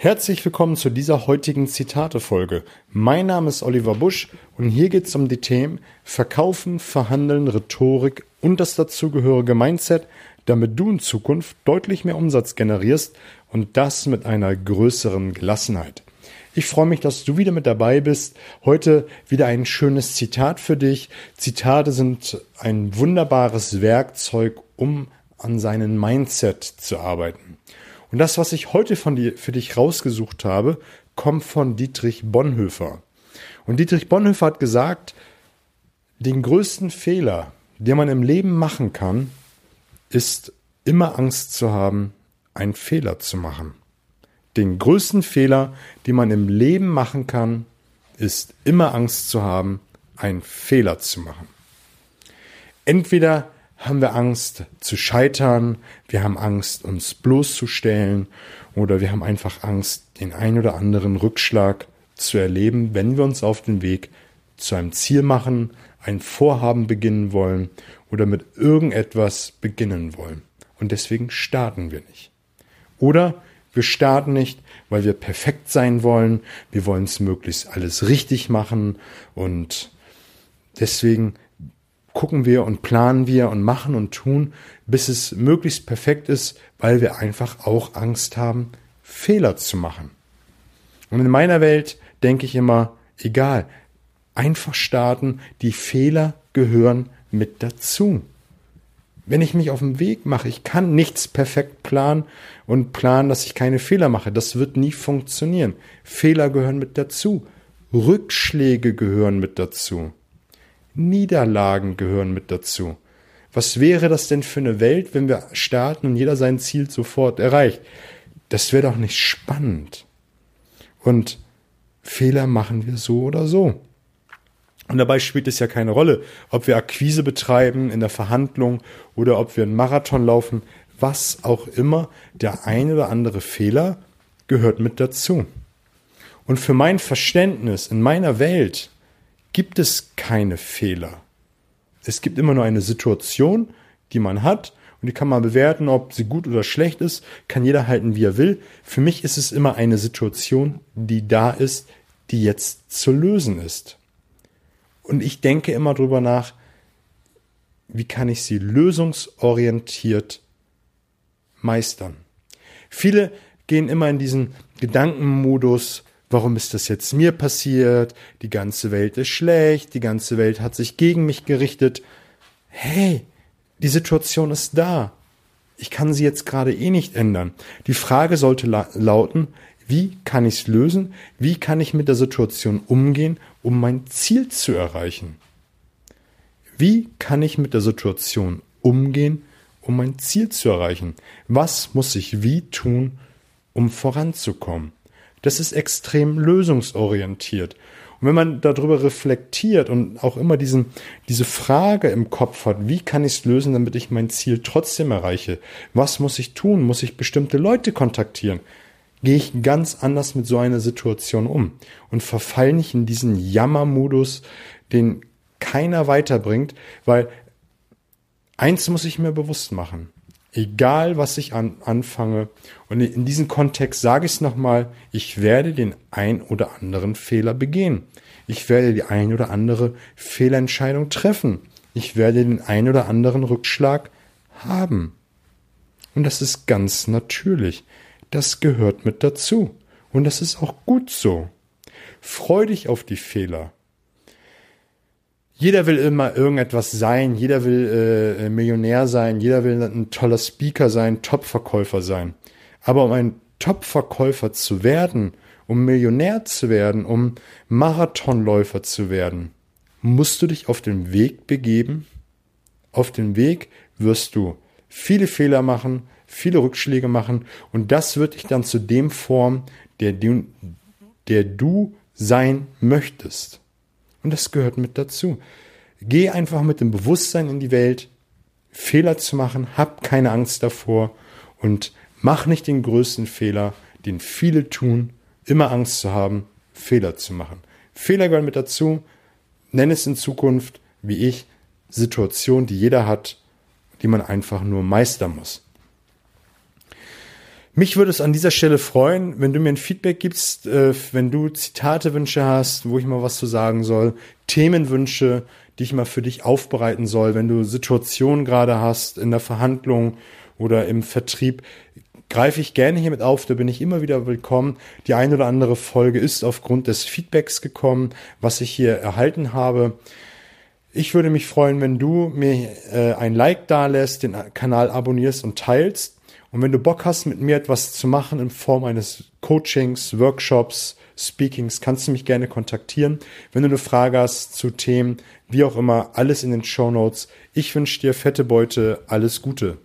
Herzlich willkommen zu dieser heutigen Zitate-Folge. Mein Name ist Oliver Busch und hier geht es um die Themen Verkaufen, Verhandeln, Rhetorik und das dazugehörige Mindset, damit du in Zukunft deutlich mehr Umsatz generierst und das mit einer größeren Gelassenheit. Ich freue mich, dass du wieder mit dabei bist. Heute wieder ein schönes Zitat für dich. Zitate sind ein wunderbares Werkzeug, um an seinem Mindset zu arbeiten. Und das, was ich heute von dir, für dich rausgesucht habe, kommt von Dietrich Bonhoeffer. Und Dietrich Bonhoeffer hat gesagt, den größten Fehler, den man im Leben machen kann, ist immer Angst zu haben, einen Fehler zu machen. Den größten Fehler, den man im Leben machen kann, ist immer Angst zu haben, einen Fehler zu machen. Entweder haben wir Angst zu scheitern, wir haben Angst, uns bloßzustellen oder wir haben einfach Angst, den ein oder anderen Rückschlag zu erleben, wenn wir uns auf den Weg zu einem Ziel machen, ein Vorhaben beginnen wollen oder mit irgendetwas beginnen wollen. Und deswegen starten wir nicht. Oder wir starten nicht, weil wir perfekt sein wollen, wir wollen es möglichst alles richtig machen und deswegen gucken wir und planen wir und machen und tun, bis es möglichst perfekt ist, weil wir einfach auch Angst haben, Fehler zu machen. Und in meiner Welt denke ich immer, egal, einfach starten, die Fehler gehören mit dazu. Wenn ich mich auf den Weg mache, ich kann nichts perfekt planen und planen, dass ich keine Fehler mache. Das wird nie funktionieren. Fehler gehören mit dazu. Rückschläge gehören mit dazu. Niederlagen gehören mit dazu. Was wäre das denn für eine Welt, wenn wir starten und jeder sein Ziel sofort erreicht? Das wäre doch nicht spannend. Und Fehler machen wir so oder so. Und dabei spielt es ja keine Rolle, ob wir Akquise betreiben in der Verhandlung oder ob wir einen Marathon laufen, was auch immer, der ein oder andere Fehler gehört mit dazu. Und für mein Verständnis in meiner Welt gibt es keine Fehler. Es gibt immer nur eine Situation, die man hat und die kann man bewerten, ob sie gut oder schlecht ist, kann jeder halten, wie er will. Für mich ist es immer eine Situation, die da ist, die jetzt zu lösen ist. Und ich denke immer drüber nach, wie kann ich sie lösungsorientiert meistern. Viele gehen immer in diesen Gedankenmodus, Warum ist das jetzt mir passiert? Die ganze Welt ist schlecht, die ganze Welt hat sich gegen mich gerichtet. Hey, die Situation ist da. Ich kann sie jetzt gerade eh nicht ändern. Die Frage sollte la lauten, wie kann ich es lösen? Wie kann ich mit der Situation umgehen, um mein Ziel zu erreichen? Wie kann ich mit der Situation umgehen, um mein Ziel zu erreichen? Was muss ich wie tun, um voranzukommen? Das ist extrem lösungsorientiert. Und wenn man darüber reflektiert und auch immer diesen, diese Frage im Kopf hat, wie kann ich es lösen, damit ich mein Ziel trotzdem erreiche? Was muss ich tun? Muss ich bestimmte Leute kontaktieren? Gehe ich ganz anders mit so einer Situation um und verfall nicht in diesen Jammermodus, den keiner weiterbringt, weil eins muss ich mir bewusst machen. Egal, was ich an, anfange. Und in diesem Kontext sage ich es nochmal, ich werde den ein oder anderen Fehler begehen. Ich werde die ein oder andere Fehlentscheidung treffen. Ich werde den ein oder anderen Rückschlag haben. Und das ist ganz natürlich. Das gehört mit dazu. Und das ist auch gut so. Freu dich auf die Fehler. Jeder will immer irgendetwas sein, jeder will äh, äh, Millionär sein, jeder will ein toller Speaker sein, Top-Verkäufer sein. Aber um ein Top-Verkäufer zu werden, um Millionär zu werden, um Marathonläufer zu werden, musst du dich auf den Weg begeben. Auf den Weg wirst du viele Fehler machen, viele Rückschläge machen und das wird dich dann zu dem formen, der du, der du sein möchtest. Und das gehört mit dazu. Geh einfach mit dem Bewusstsein in die Welt, Fehler zu machen, hab keine Angst davor und mach nicht den größten Fehler, den viele tun, immer Angst zu haben, Fehler zu machen. Fehler gehören mit dazu. Nenn es in Zukunft, wie ich, Situationen, die jeder hat, die man einfach nur meistern muss. Mich würde es an dieser Stelle freuen, wenn du mir ein Feedback gibst, äh, wenn du Zitatewünsche hast, wo ich mal was zu sagen soll, Themenwünsche, die ich mal für dich aufbereiten soll, wenn du Situationen gerade hast in der Verhandlung oder im Vertrieb, greife ich gerne hiermit auf, da bin ich immer wieder willkommen. Die eine oder andere Folge ist aufgrund des Feedbacks gekommen, was ich hier erhalten habe. Ich würde mich freuen, wenn du mir äh, ein Like da lässt, den Kanal abonnierst und teilst. Und wenn du Bock hast, mit mir etwas zu machen in Form eines Coachings, Workshops, Speakings, kannst du mich gerne kontaktieren. Wenn du eine Frage hast zu Themen, wie auch immer, alles in den Show Notes. Ich wünsche dir fette Beute, alles Gute.